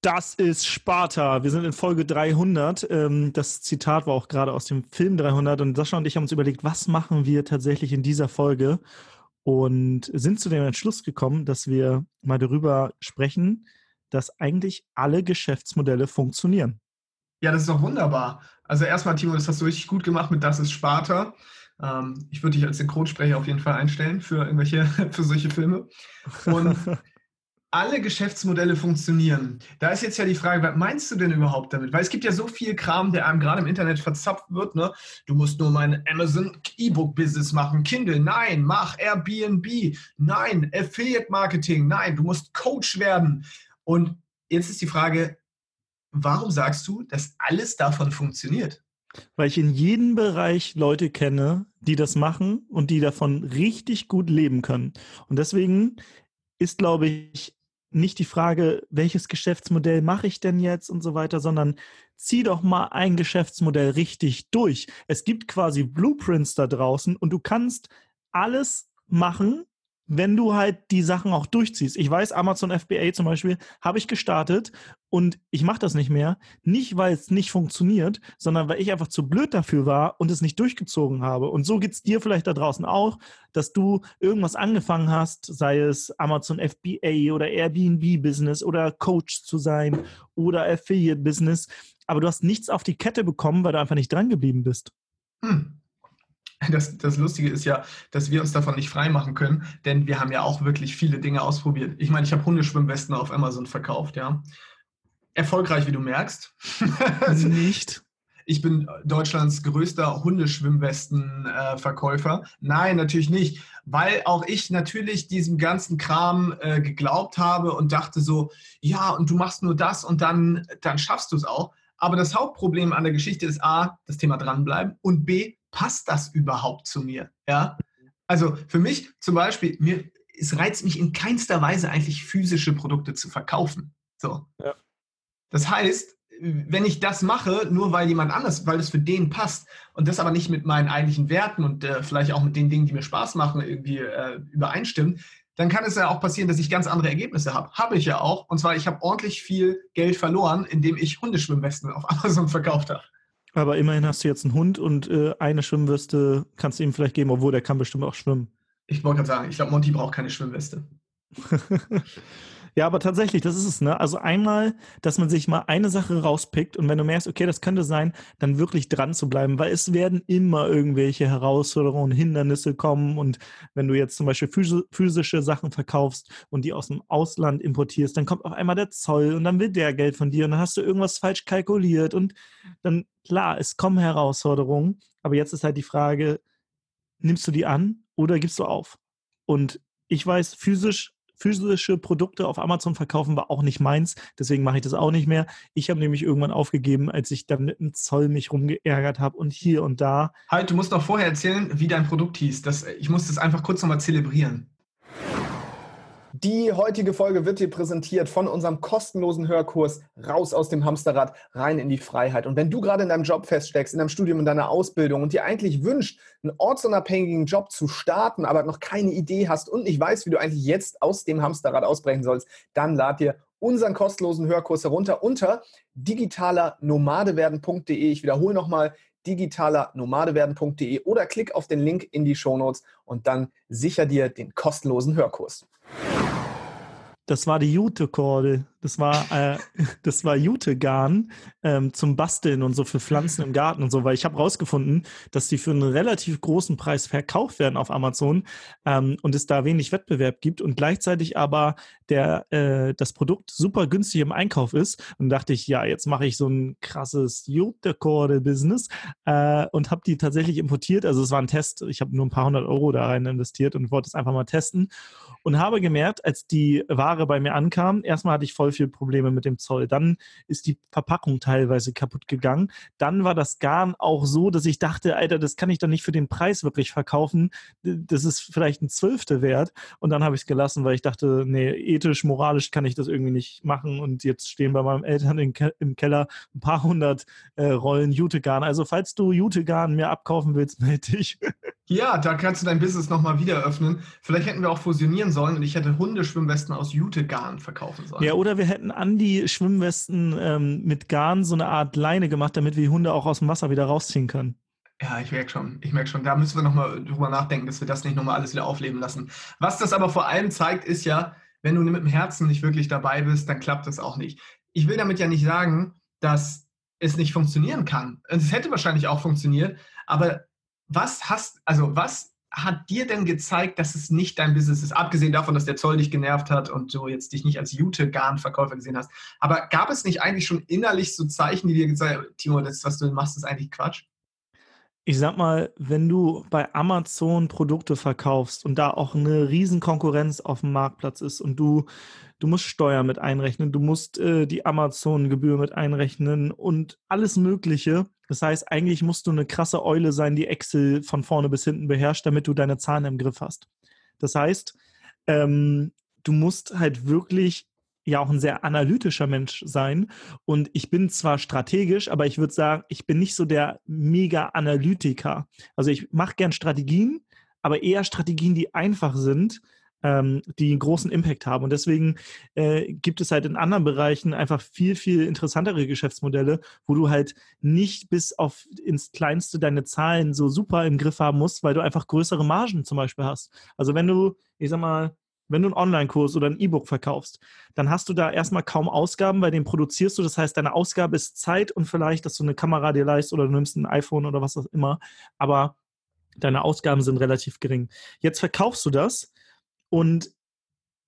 Das ist Sparta. Wir sind in Folge 300. Ähm, das Zitat war auch gerade aus dem Film 300 und Sascha und ich haben uns überlegt, was machen wir tatsächlich in dieser Folge und sind zu dem Entschluss gekommen, dass wir mal darüber sprechen, dass eigentlich alle Geschäftsmodelle funktionieren. Ja, das ist doch wunderbar. Also erstmal, Timo, das hast du richtig gut gemacht mit Das ist Sparta. Ähm, ich würde dich als Synchronsprecher auf jeden Fall einstellen für irgendwelche, für solche Filme. Und alle Geschäftsmodelle funktionieren. Da ist jetzt ja die Frage, was meinst du denn überhaupt damit? Weil es gibt ja so viel Kram, der einem gerade im Internet verzapft wird. Ne? Du musst nur mein Amazon E-Book-Business machen. Kindle, nein. Mach Airbnb, nein. Affiliate-Marketing, nein. Du musst Coach werden. Und jetzt ist die Frage, warum sagst du, dass alles davon funktioniert? Weil ich in jedem Bereich Leute kenne, die das machen und die davon richtig gut leben können. Und deswegen ist, glaube ich, nicht die Frage, welches Geschäftsmodell mache ich denn jetzt und so weiter, sondern zieh doch mal ein Geschäftsmodell richtig durch. Es gibt quasi Blueprints da draußen und du kannst alles machen, wenn du halt die Sachen auch durchziehst. Ich weiß, Amazon FBA zum Beispiel habe ich gestartet und ich mache das nicht mehr. Nicht, weil es nicht funktioniert, sondern weil ich einfach zu blöd dafür war und es nicht durchgezogen habe. Und so geht's dir vielleicht da draußen auch, dass du irgendwas angefangen hast, sei es Amazon FBA oder Airbnb-Business oder Coach zu sein oder Affiliate-Business, aber du hast nichts auf die Kette bekommen, weil du einfach nicht dran geblieben bist. Hm. Das, das Lustige ist ja, dass wir uns davon nicht freimachen können, denn wir haben ja auch wirklich viele Dinge ausprobiert. Ich meine, ich habe Hundeschwimmwesten auf Amazon verkauft, ja. Erfolgreich, wie du merkst. nicht. Ich bin Deutschlands größter Hundeschwimmwestenverkäufer. Nein, natürlich nicht, weil auch ich natürlich diesem ganzen Kram äh, geglaubt habe und dachte so, ja, und du machst nur das und dann, dann schaffst du es auch. Aber das Hauptproblem an der Geschichte ist A, das Thema dranbleiben und B, passt das überhaupt zu mir? Ja. Also für mich zum Beispiel, mir, es reizt mich in keinster Weise eigentlich physische Produkte zu verkaufen. So. Ja. Das heißt, wenn ich das mache, nur weil jemand anders, weil es für den passt und das aber nicht mit meinen eigentlichen Werten und äh, vielleicht auch mit den Dingen, die mir Spaß machen, irgendwie äh, übereinstimmt, dann kann es ja auch passieren, dass ich ganz andere Ergebnisse habe. Habe ich ja auch. Und zwar, ich habe ordentlich viel Geld verloren, indem ich Hundeschwimmwesten auf Amazon verkauft habe. Aber immerhin hast du jetzt einen Hund und äh, eine Schwimmweste kannst du ihm vielleicht geben, obwohl der kann bestimmt auch schwimmen. Ich wollte gerade sagen, ich glaube, Monty braucht keine Schwimmweste. Ja, aber tatsächlich, das ist es, ne? Also einmal, dass man sich mal eine Sache rauspickt und wenn du merkst, okay, das könnte sein, dann wirklich dran zu bleiben, weil es werden immer irgendwelche Herausforderungen, Hindernisse kommen und wenn du jetzt zum Beispiel physische Sachen verkaufst und die aus dem Ausland importierst, dann kommt auf einmal der Zoll und dann will der Geld von dir und dann hast du irgendwas falsch kalkuliert und dann, klar, es kommen Herausforderungen, aber jetzt ist halt die Frage, nimmst du die an oder gibst du auf? Und ich weiß, physisch physische Produkte auf Amazon verkaufen war auch nicht meins, deswegen mache ich das auch nicht mehr. Ich habe nämlich irgendwann aufgegeben, als ich dann mit dem Zoll mich rumgeärgert habe und hier und da. Halt, du musst noch vorher erzählen, wie dein Produkt hieß. Das, ich muss das einfach kurz nochmal zelebrieren. Die heutige Folge wird dir präsentiert von unserem kostenlosen Hörkurs Raus aus dem Hamsterrad, rein in die Freiheit. Und wenn du gerade in deinem Job feststeckst, in deinem Studium, in deiner Ausbildung und dir eigentlich wünscht, einen ortsunabhängigen Job zu starten, aber noch keine Idee hast und nicht weißt, wie du eigentlich jetzt aus dem Hamsterrad ausbrechen sollst, dann lad dir unseren kostenlosen Hörkurs herunter unter digitalernomadewerden.de. Ich wiederhole nochmal digitalernomadewerden.de oder klick auf den Link in die Shownotes und dann sicher dir den kostenlosen Hörkurs. Das war die Jute-Korde. Das war, äh, das war Jute-Garn ähm, zum Basteln und so für Pflanzen im Garten und so, weil ich habe rausgefunden, dass die für einen relativ großen Preis verkauft werden auf Amazon ähm, und es da wenig Wettbewerb gibt und gleichzeitig aber der äh, das Produkt super günstig im Einkauf ist. Und dachte ich, ja, jetzt mache ich so ein krasses Jute-Korde-Business äh, und habe die tatsächlich importiert. Also es war ein Test. Ich habe nur ein paar hundert Euro da rein investiert und wollte es einfach mal testen und habe gemerkt, als die Ware bei mir ankam, erstmal hatte ich voll viel Probleme mit dem Zoll. Dann ist die Verpackung teilweise kaputt gegangen. Dann war das Garn auch so, dass ich dachte, Alter, das kann ich doch nicht für den Preis wirklich verkaufen. Das ist vielleicht ein Zwölfte wert. Und dann habe ich es gelassen, weil ich dachte, nee, ethisch, moralisch kann ich das irgendwie nicht machen. Und jetzt stehen bei meinen Eltern im Keller ein paar hundert äh, Rollen Jutegarn. Also falls du Jutegarn mir abkaufen willst, melde dich. Ja, da kannst du dein Business nochmal wieder öffnen. Vielleicht hätten wir auch fusionieren sollen und ich hätte Hundeschwimmwesten aus Jute-Garn verkaufen sollen. Ja, oder wir hätten an die Schwimmwesten ähm, mit Garn so eine Art Leine gemacht, damit wir die Hunde auch aus dem Wasser wieder rausziehen können. Ja, ich merke schon. Ich merke schon. Da müssen wir nochmal drüber nachdenken, dass wir das nicht nochmal alles wieder aufleben lassen. Was das aber vor allem zeigt, ist ja, wenn du mit dem Herzen nicht wirklich dabei bist, dann klappt das auch nicht. Ich will damit ja nicht sagen, dass es nicht funktionieren kann. Es hätte wahrscheinlich auch funktioniert, aber was hast, also was hat dir denn gezeigt, dass es nicht dein Business ist? Abgesehen davon, dass der Zoll dich genervt hat und du jetzt dich nicht als Jute-Garn-Verkäufer gesehen hast. Aber gab es nicht eigentlich schon innerlich so Zeichen, die dir gezeigt haben, Timo, das, was du machst, ist eigentlich Quatsch? Ich sag mal, wenn du bei Amazon Produkte verkaufst und da auch eine riesen Konkurrenz auf dem Marktplatz ist und du, du musst Steuern mit einrechnen, du musst äh, die Amazon-Gebühr mit einrechnen und alles Mögliche. Das heißt, eigentlich musst du eine krasse Eule sein, die Excel von vorne bis hinten beherrscht, damit du deine Zahlen im Griff hast. Das heißt, ähm, du musst halt wirklich ja auch ein sehr analytischer Mensch sein. Und ich bin zwar strategisch, aber ich würde sagen, ich bin nicht so der Mega-Analytiker. Also ich mache gern Strategien, aber eher Strategien, die einfach sind, ähm, die einen großen Impact haben. Und deswegen äh, gibt es halt in anderen Bereichen einfach viel, viel interessantere Geschäftsmodelle, wo du halt nicht bis auf ins Kleinste deine Zahlen so super im Griff haben musst, weil du einfach größere Margen zum Beispiel hast. Also wenn du, ich sag mal, wenn du einen Online-Kurs oder ein E-Book verkaufst, dann hast du da erstmal kaum Ausgaben, weil den produzierst du. Das heißt, deine Ausgabe ist Zeit und vielleicht, dass du eine Kamera dir leist oder du nimmst ein iPhone oder was auch immer. Aber deine Ausgaben sind relativ gering. Jetzt verkaufst du das und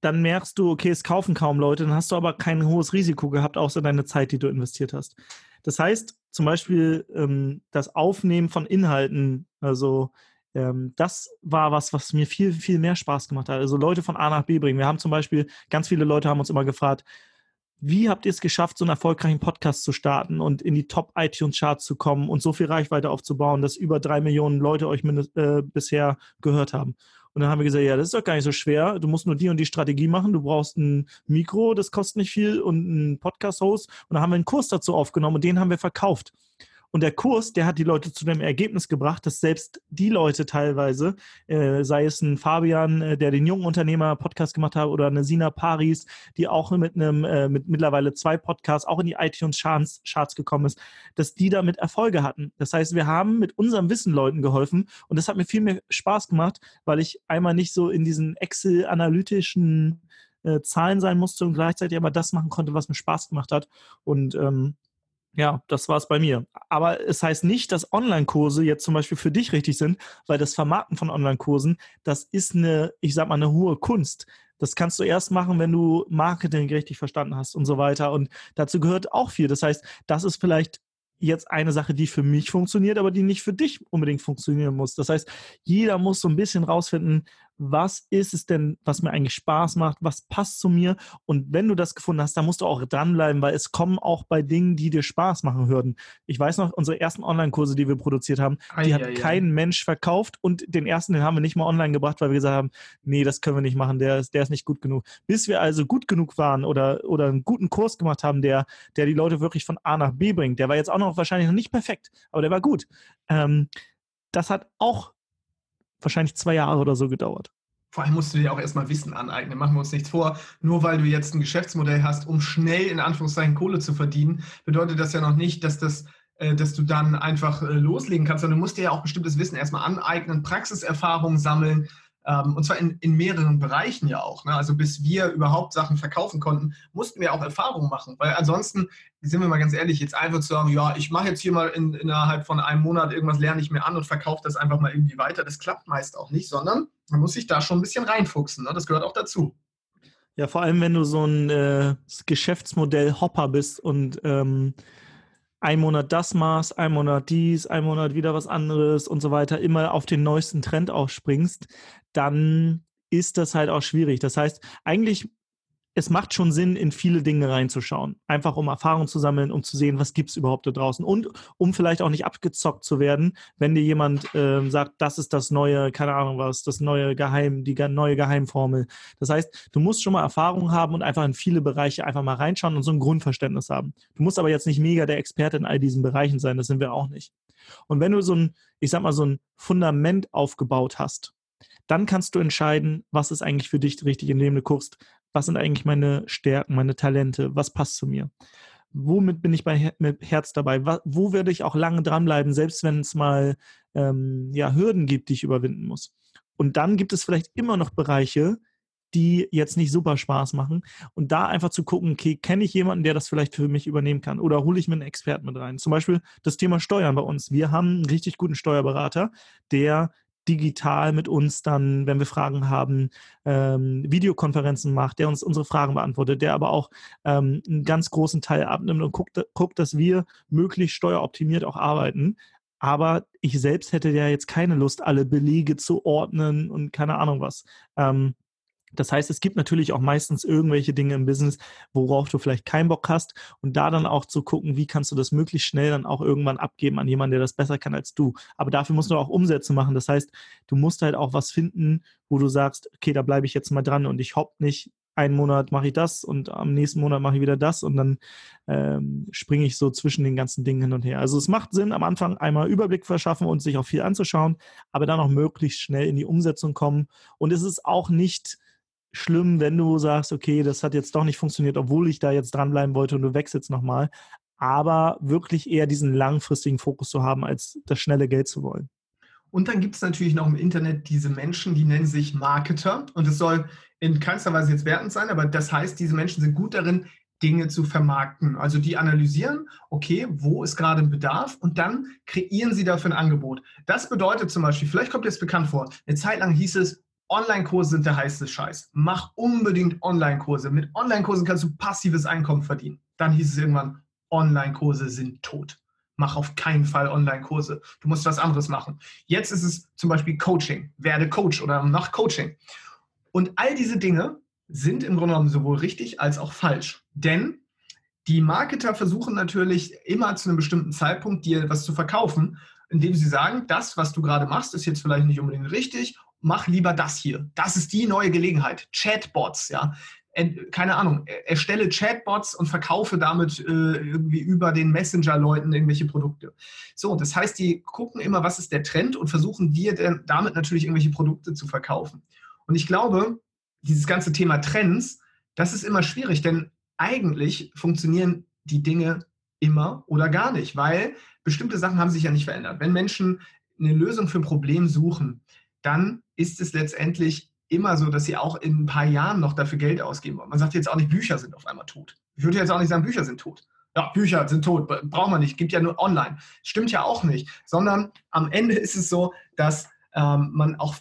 dann merkst du, okay, es kaufen kaum Leute, dann hast du aber kein hohes Risiko gehabt, außer deine Zeit, die du investiert hast. Das heißt, zum Beispiel ähm, das Aufnehmen von Inhalten, also ähm, das war was, was mir viel, viel mehr Spaß gemacht hat. Also Leute von A nach B bringen. Wir haben zum Beispiel, ganz viele Leute haben uns immer gefragt, wie habt ihr es geschafft, so einen erfolgreichen Podcast zu starten und in die Top-iTunes-Charts zu kommen und so viel Reichweite aufzubauen, dass über drei Millionen Leute euch äh, bisher gehört haben? Und dann haben wir gesagt, ja, das ist doch gar nicht so schwer. Du musst nur die und die Strategie machen. Du brauchst ein Mikro, das kostet nicht viel und einen Podcast-Host. Und dann haben wir einen Kurs dazu aufgenommen und den haben wir verkauft. Und der Kurs, der hat die Leute zu dem Ergebnis gebracht, dass selbst die Leute teilweise, äh, sei es ein Fabian, äh, der den jungen Unternehmer Podcast gemacht hat, oder eine Sina Paris, die auch mit einem, äh, mit mittlerweile zwei Podcasts auch in die iTunes Charts, gekommen ist, dass die damit Erfolge hatten. Das heißt, wir haben mit unserem Wissen Leuten geholfen und das hat mir viel mehr Spaß gemacht, weil ich einmal nicht so in diesen Excel-analytischen äh, Zahlen sein musste und gleichzeitig aber das machen konnte, was mir Spaß gemacht hat. Und ähm, ja, das war es bei mir. Aber es heißt nicht, dass Online-Kurse jetzt zum Beispiel für dich richtig sind, weil das Vermarkten von Online-Kursen, das ist eine, ich sag mal, eine hohe Kunst. Das kannst du erst machen, wenn du Marketing richtig verstanden hast und so weiter. Und dazu gehört auch viel. Das heißt, das ist vielleicht jetzt eine Sache, die für mich funktioniert, aber die nicht für dich unbedingt funktionieren muss. Das heißt, jeder muss so ein bisschen rausfinden, was ist es denn, was mir eigentlich Spaß macht, was passt zu mir. Und wenn du das gefunden hast, dann musst du auch dranbleiben, weil es kommen auch bei Dingen, die dir Spaß machen würden. Ich weiß noch, unsere ersten Online-Kurse, die wir produziert haben, ei, die hat ei, kein ei. Mensch verkauft und den ersten, den haben wir nicht mal online gebracht, weil wir gesagt haben, nee, das können wir nicht machen, der ist, der ist nicht gut genug. Bis wir also gut genug waren oder, oder einen guten Kurs gemacht haben, der, der die Leute wirklich von A nach B bringt, der war jetzt auch noch wahrscheinlich noch nicht perfekt, aber der war gut. Ähm, das hat auch wahrscheinlich zwei Jahre oder so gedauert. Vor allem musst du dir auch erstmal Wissen aneignen. Machen wir uns nichts vor. Nur weil du jetzt ein Geschäftsmodell hast, um schnell in Anführungszeichen Kohle zu verdienen, bedeutet das ja noch nicht, dass das äh, dass du dann einfach äh, loslegen kannst, sondern du musst dir ja auch bestimmtes Wissen erstmal aneignen, Praxiserfahrung sammeln, und zwar in, in mehreren Bereichen ja auch. Ne? Also bis wir überhaupt Sachen verkaufen konnten, mussten wir auch Erfahrungen machen. Weil ansonsten, sind wir mal ganz ehrlich, jetzt einfach zu sagen, ja, ich mache jetzt hier mal in, innerhalb von einem Monat irgendwas, lerne ich mir an und verkaufe das einfach mal irgendwie weiter. Das klappt meist auch nicht, sondern man muss sich da schon ein bisschen reinfuchsen. Ne? Das gehört auch dazu. Ja, vor allem, wenn du so ein äh, Geschäftsmodell Hopper bist und ähm, ein Monat das machst, ein Monat dies, ein Monat wieder was anderes und so weiter, immer auf den neuesten Trend aufspringst, dann ist das halt auch schwierig. Das heißt, eigentlich es macht schon Sinn, in viele Dinge reinzuschauen. Einfach um Erfahrung zu sammeln, um zu sehen, was gibt es überhaupt da draußen. Und um vielleicht auch nicht abgezockt zu werden, wenn dir jemand äh, sagt, das ist das neue, keine Ahnung was, das neue Geheim, die neue Geheimformel. Das heißt, du musst schon mal Erfahrung haben und einfach in viele Bereiche einfach mal reinschauen und so ein Grundverständnis haben. Du musst aber jetzt nicht mega der Experte in all diesen Bereichen sein, das sind wir auch nicht. Und wenn du so ein, ich sag mal, so ein Fundament aufgebaut hast, dann kannst du entscheiden, was ist eigentlich für dich richtig, indem du guckst, was sind eigentlich meine Stärken, meine Talente, was passt zu mir. Womit bin ich bei mit Herz dabei? Wo werde ich auch lange dranbleiben, selbst wenn es mal ähm, ja, Hürden gibt, die ich überwinden muss? Und dann gibt es vielleicht immer noch Bereiche, die jetzt nicht super Spaß machen. Und da einfach zu gucken, okay, kenne ich jemanden, der das vielleicht für mich übernehmen kann? Oder hole ich mir einen Experten mit rein? Zum Beispiel das Thema Steuern bei uns. Wir haben einen richtig guten Steuerberater, der digital mit uns dann, wenn wir Fragen haben, ähm, Videokonferenzen macht, der uns unsere Fragen beantwortet, der aber auch ähm, einen ganz großen Teil abnimmt und guckt, guckt, dass wir möglichst steueroptimiert auch arbeiten. Aber ich selbst hätte ja jetzt keine Lust, alle Belege zu ordnen und keine Ahnung was. Ähm, das heißt, es gibt natürlich auch meistens irgendwelche Dinge im Business, worauf du vielleicht keinen Bock hast und da dann auch zu gucken, wie kannst du das möglichst schnell dann auch irgendwann abgeben an jemanden, der das besser kann als du. Aber dafür musst du auch Umsätze machen. Das heißt, du musst halt auch was finden, wo du sagst, okay, da bleibe ich jetzt mal dran und ich hopp nicht, einen Monat mache ich das und am nächsten Monat mache ich wieder das und dann ähm, springe ich so zwischen den ganzen Dingen hin und her. Also es macht Sinn, am Anfang einmal Überblick verschaffen und sich auch viel anzuschauen, aber dann auch möglichst schnell in die Umsetzung kommen. Und es ist auch nicht schlimm, wenn du sagst, okay, das hat jetzt doch nicht funktioniert, obwohl ich da jetzt dranbleiben wollte und du wechselst nochmal. Aber wirklich eher diesen langfristigen Fokus zu haben, als das schnelle Geld zu wollen. Und dann gibt es natürlich noch im Internet diese Menschen, die nennen sich Marketer. Und es soll in keinster Weise jetzt wertend sein, aber das heißt, diese Menschen sind gut darin, Dinge zu vermarkten. Also die analysieren, okay, wo ist gerade ein Bedarf und dann kreieren sie dafür ein Angebot. Das bedeutet zum Beispiel, vielleicht kommt das bekannt vor, eine Zeit lang hieß es, Online-Kurse sind der heiße Scheiß. Mach unbedingt Online-Kurse. Mit Online-Kursen kannst du passives Einkommen verdienen. Dann hieß es irgendwann, Online-Kurse sind tot. Mach auf keinen Fall Online-Kurse. Du musst was anderes machen. Jetzt ist es zum Beispiel Coaching. Werde Coach oder mach Coaching. Und all diese Dinge sind im Grunde genommen sowohl richtig als auch falsch. Denn die Marketer versuchen natürlich immer zu einem bestimmten Zeitpunkt dir was zu verkaufen, indem sie sagen, das, was du gerade machst, ist jetzt vielleicht nicht unbedingt richtig mach lieber das hier. Das ist die neue Gelegenheit. Chatbots, ja. Keine Ahnung, erstelle Chatbots und verkaufe damit äh, irgendwie über den Messenger-Leuten irgendwelche Produkte. So, das heißt, die gucken immer, was ist der Trend und versuchen dir denn damit natürlich irgendwelche Produkte zu verkaufen. Und ich glaube, dieses ganze Thema Trends, das ist immer schwierig, denn eigentlich funktionieren die Dinge immer oder gar nicht, weil bestimmte Sachen haben sich ja nicht verändert. Wenn Menschen eine Lösung für ein Problem suchen, dann ist es letztendlich immer so, dass sie auch in ein paar Jahren noch dafür Geld ausgeben wollen. Man sagt jetzt auch nicht, Bücher sind auf einmal tot. Ich würde jetzt auch nicht sagen, Bücher sind tot. Ja, Bücher sind tot, braucht man nicht, gibt ja nur online. Stimmt ja auch nicht, sondern am Ende ist es so, dass ähm, man auch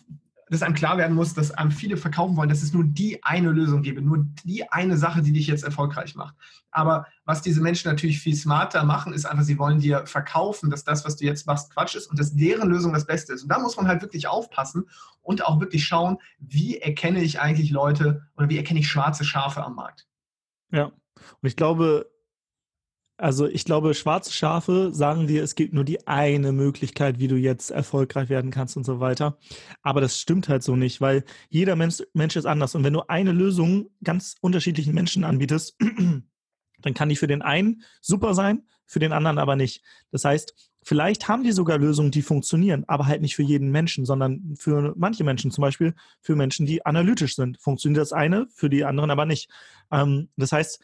dass einem klar werden muss, dass einem viele verkaufen wollen, dass es nur die eine Lösung gäbe, nur die eine Sache, die dich jetzt erfolgreich macht. Aber was diese Menschen natürlich viel smarter machen, ist einfach, sie wollen dir verkaufen, dass das, was du jetzt machst, Quatsch ist und dass deren Lösung das Beste ist. Und da muss man halt wirklich aufpassen und auch wirklich schauen, wie erkenne ich eigentlich Leute oder wie erkenne ich schwarze Schafe am Markt. Ja, und ich glaube, also ich glaube, schwarze Schafe sagen dir, es gibt nur die eine Möglichkeit, wie du jetzt erfolgreich werden kannst und so weiter. Aber das stimmt halt so nicht, weil jeder Mensch, Mensch ist anders. Und wenn du eine Lösung ganz unterschiedlichen Menschen anbietest, dann kann die für den einen super sein, für den anderen aber nicht. Das heißt, vielleicht haben die sogar Lösungen, die funktionieren, aber halt nicht für jeden Menschen, sondern für manche Menschen, zum Beispiel für Menschen, die analytisch sind. Funktioniert das eine, für die anderen aber nicht. Ähm, das heißt,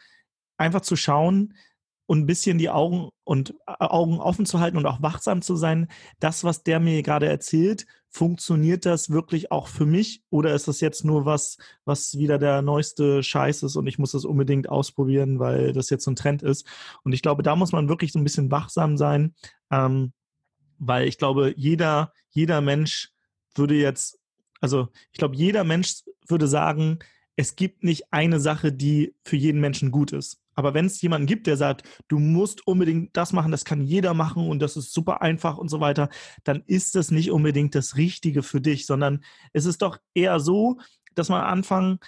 einfach zu schauen, und ein bisschen die Augen und äh, Augen offen zu halten und auch wachsam zu sein. Das, was der mir gerade erzählt, funktioniert das wirklich auch für mich oder ist das jetzt nur was, was wieder der neueste Scheiß ist und ich muss das unbedingt ausprobieren, weil das jetzt so ein Trend ist? Und ich glaube, da muss man wirklich so ein bisschen wachsam sein, ähm, weil ich glaube, jeder, jeder Mensch würde jetzt, also ich glaube, jeder Mensch würde sagen, es gibt nicht eine Sache, die für jeden Menschen gut ist. Aber wenn es jemanden gibt, der sagt, du musst unbedingt das machen, das kann jeder machen und das ist super einfach und so weiter, dann ist das nicht unbedingt das Richtige für dich, sondern es ist doch eher so, dass man anfangen,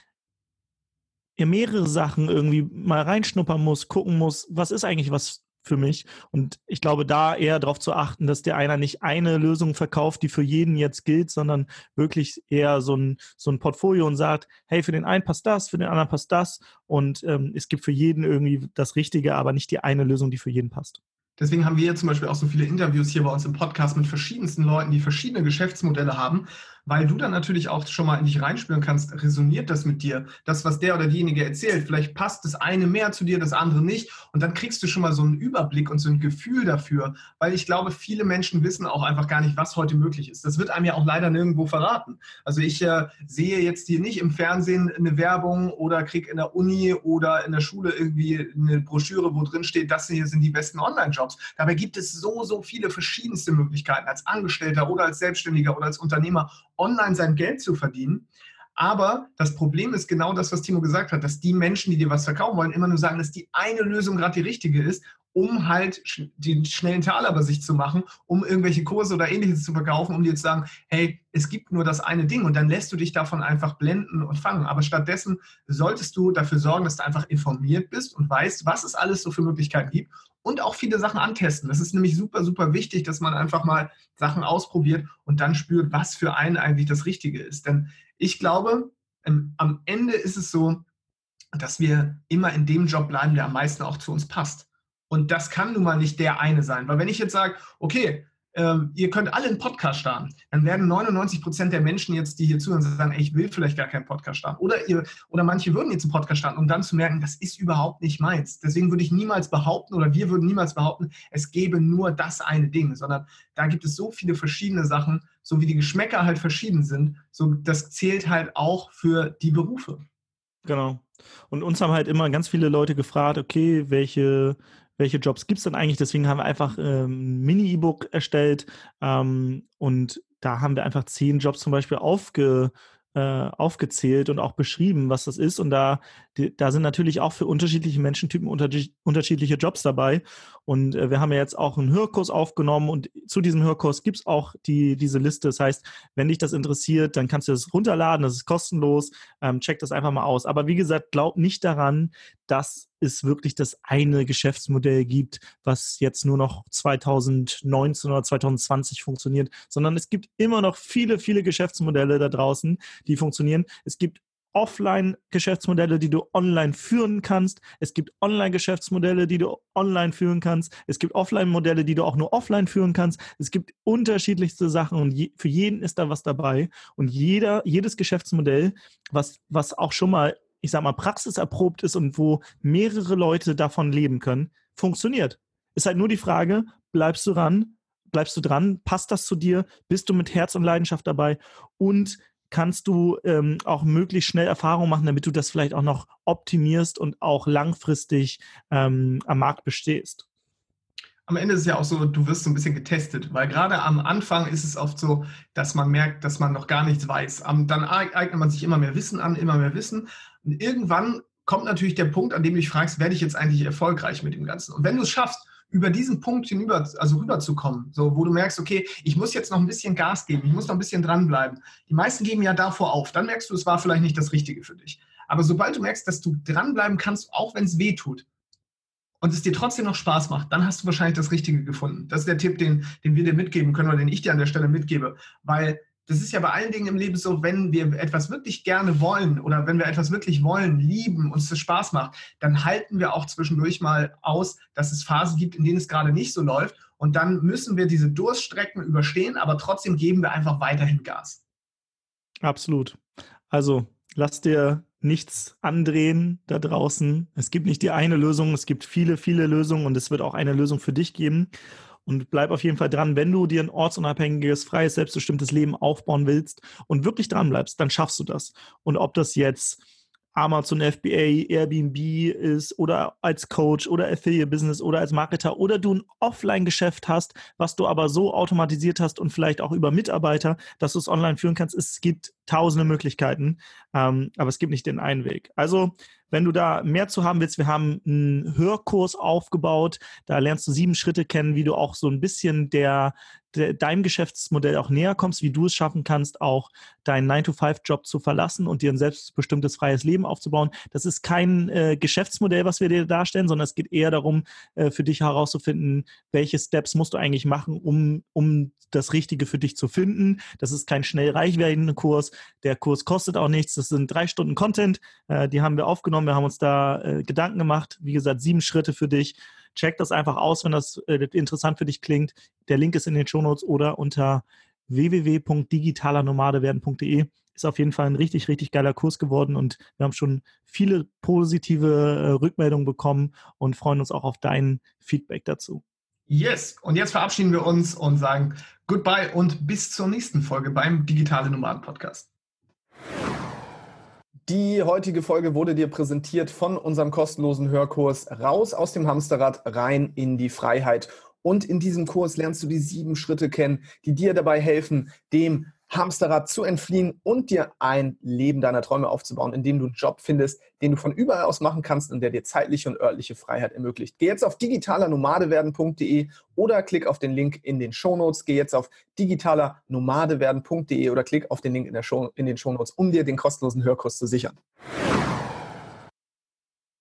mehrere Sachen irgendwie mal reinschnuppern muss, gucken muss, was ist eigentlich was für mich. Und ich glaube, da eher darauf zu achten, dass der einer nicht eine Lösung verkauft, die für jeden jetzt gilt, sondern wirklich eher so ein, so ein Portfolio und sagt, hey, für den einen passt das, für den anderen passt das. Und ähm, es gibt für jeden irgendwie das Richtige, aber nicht die eine Lösung, die für jeden passt. Deswegen haben wir zum Beispiel auch so viele Interviews hier bei uns im Podcast mit verschiedensten Leuten, die verschiedene Geschäftsmodelle haben, weil du dann natürlich auch schon mal in dich reinspüren kannst, resoniert das mit dir? Das, was der oder diejenige erzählt, vielleicht passt das eine mehr zu dir, das andere nicht. Und dann kriegst du schon mal so einen Überblick und so ein Gefühl dafür, weil ich glaube, viele Menschen wissen auch einfach gar nicht, was heute möglich ist. Das wird einem ja auch leider nirgendwo verraten. Also ich äh, sehe jetzt hier nicht im Fernsehen eine Werbung oder kriege in der Uni oder in der Schule irgendwie eine Broschüre, wo drin steht, das hier sind die besten Online-Jobs. Dabei gibt es so, so viele verschiedenste Möglichkeiten als Angestellter oder als Selbstständiger oder als Unternehmer online sein Geld zu verdienen. Aber das Problem ist genau das, was Timo gesagt hat, dass die Menschen, die dir was verkaufen wollen, immer nur sagen, dass die eine Lösung gerade die richtige ist, um halt den schnellen Taler bei sich zu machen, um irgendwelche Kurse oder ähnliches zu verkaufen, um dir zu sagen, hey, es gibt nur das eine Ding und dann lässt du dich davon einfach blenden und fangen. Aber stattdessen solltest du dafür sorgen, dass du einfach informiert bist und weißt, was es alles so für Möglichkeiten gibt und auch viele Sachen antesten. Das ist nämlich super, super wichtig, dass man einfach mal Sachen ausprobiert und dann spürt, was für einen eigentlich das Richtige ist. Denn ich glaube, ähm, am Ende ist es so, dass wir immer in dem Job bleiben, der am meisten auch zu uns passt. Und das kann nun mal nicht der eine sein. Weil wenn ich jetzt sage, okay, ähm, ihr könnt alle einen Podcast starten, dann werden 99 Prozent der Menschen jetzt, die hier zuhören, sagen, ey, ich will vielleicht gar keinen Podcast starten. Oder, ihr, oder manche würden jetzt einen Podcast starten, um dann zu merken, das ist überhaupt nicht meins. Deswegen würde ich niemals behaupten, oder wir würden niemals behaupten, es gäbe nur das eine Ding, sondern da gibt es so viele verschiedene Sachen, so wie die Geschmäcker halt verschieden sind, so das zählt halt auch für die Berufe. Genau. Und uns haben halt immer ganz viele Leute gefragt, okay, welche welche Jobs gibt es denn eigentlich? Deswegen haben wir einfach ähm, ein Mini-E-Book erstellt ähm, und da haben wir einfach zehn Jobs zum Beispiel aufge, äh, aufgezählt und auch beschrieben, was das ist. Und da, da sind natürlich auch für unterschiedliche Menschentypen unter, unterschiedliche Jobs dabei. Und äh, wir haben ja jetzt auch einen Hörkurs aufgenommen und zu diesem Hörkurs gibt es auch die, diese Liste. Das heißt, wenn dich das interessiert, dann kannst du das runterladen, das ist kostenlos. Ähm, check das einfach mal aus. Aber wie gesagt, glaub nicht daran, dass es wirklich das eine Geschäftsmodell gibt, was jetzt nur noch 2019 oder 2020 funktioniert, sondern es gibt immer noch viele, viele Geschäftsmodelle da draußen, die funktionieren. Es gibt Offline-Geschäftsmodelle, die du online führen kannst. Es gibt Online-Geschäftsmodelle, die du online führen kannst. Es gibt Offline-Modelle, die du auch nur offline führen kannst. Es gibt unterschiedlichste Sachen und je, für jeden ist da was dabei. Und jeder, jedes Geschäftsmodell, was, was auch schon mal ich sag mal, praxiserprobt ist und wo mehrere Leute davon leben können, funktioniert. Ist halt nur die Frage, bleibst du ran, bleibst du dran, passt das zu dir, bist du mit Herz und Leidenschaft dabei und kannst du ähm, auch möglichst schnell Erfahrung machen, damit du das vielleicht auch noch optimierst und auch langfristig ähm, am Markt bestehst am Ende ist es ja auch so, du wirst so ein bisschen getestet, weil gerade am Anfang ist es oft so, dass man merkt, dass man noch gar nichts weiß. Dann eignet man sich immer mehr Wissen an, immer mehr Wissen. Und irgendwann kommt natürlich der Punkt, an dem du dich fragst, werde ich jetzt eigentlich erfolgreich mit dem Ganzen? Und wenn du es schaffst, über diesen Punkt hinüber, also rüberzukommen, so wo du merkst, okay, ich muss jetzt noch ein bisschen Gas geben, ich muss noch ein bisschen dranbleiben. Die meisten geben ja davor auf. Dann merkst du, es war vielleicht nicht das Richtige für dich. Aber sobald du merkst, dass du dranbleiben kannst, auch wenn es weh tut, und es dir trotzdem noch Spaß macht, dann hast du wahrscheinlich das Richtige gefunden. Das ist der Tipp, den, den wir dir mitgeben können oder den ich dir an der Stelle mitgebe. Weil das ist ja bei allen Dingen im Leben so, wenn wir etwas wirklich gerne wollen oder wenn wir etwas wirklich wollen, lieben, uns das Spaß macht, dann halten wir auch zwischendurch mal aus, dass es Phasen gibt, in denen es gerade nicht so läuft. Und dann müssen wir diese Durststrecken überstehen, aber trotzdem geben wir einfach weiterhin Gas. Absolut. Also lass dir nichts andrehen da draußen. Es gibt nicht die eine Lösung, es gibt viele, viele Lösungen und es wird auch eine Lösung für dich geben. Und bleib auf jeden Fall dran, wenn du dir ein ortsunabhängiges, freies, selbstbestimmtes Leben aufbauen willst und wirklich dran bleibst, dann schaffst du das. Und ob das jetzt Amazon FBA, Airbnb ist oder als Coach oder Affiliate Business oder als Marketer oder du ein Offline-Geschäft hast, was du aber so automatisiert hast und vielleicht auch über Mitarbeiter, dass du es online führen kannst. Es gibt tausende Möglichkeiten, ähm, aber es gibt nicht den einen Weg. Also wenn du da mehr zu haben willst, wir haben einen Hörkurs aufgebaut. Da lernst du sieben Schritte kennen, wie du auch so ein bisschen der, der deinem Geschäftsmodell auch näher kommst, wie du es schaffen kannst, auch deinen 9-to-5-Job zu verlassen und dir ein selbstbestimmtes freies Leben aufzubauen. Das ist kein äh, Geschäftsmodell, was wir dir darstellen, sondern es geht eher darum, äh, für dich herauszufinden, welche Steps musst du eigentlich machen, um, um das Richtige für dich zu finden. Das ist kein schnell reich werdender Kurs. Der Kurs kostet auch nichts. Das sind drei Stunden Content. Äh, die haben wir aufgenommen. Wir haben uns da äh, Gedanken gemacht. Wie gesagt, sieben Schritte für dich. Check das einfach aus, wenn das äh, interessant für dich klingt. Der Link ist in den Shownotes oder unter www.digitalernomadewerden.de ist auf jeden Fall ein richtig, richtig geiler Kurs geworden und wir haben schon viele positive äh, Rückmeldungen bekommen und freuen uns auch auf dein Feedback dazu. Yes, und jetzt verabschieden wir uns und sagen Goodbye und bis zur nächsten Folge beim Digitale Nomaden Podcast. Die heutige Folge wurde dir präsentiert von unserem kostenlosen Hörkurs Raus aus dem Hamsterrad, rein in die Freiheit. Und in diesem Kurs lernst du die sieben Schritte kennen, die dir dabei helfen, dem Hamsterrad zu entfliehen und dir ein Leben deiner Träume aufzubauen, in dem du einen Job findest, den du von überall aus machen kannst und der dir zeitliche und örtliche Freiheit ermöglicht. Geh jetzt auf digitalernomadewerden.de oder klick auf den Link in den Shownotes. Geh jetzt auf digitalernomadewerden.de oder klick auf den Link in, der Show, in den Shownotes, um dir den kostenlosen Hörkurs zu sichern.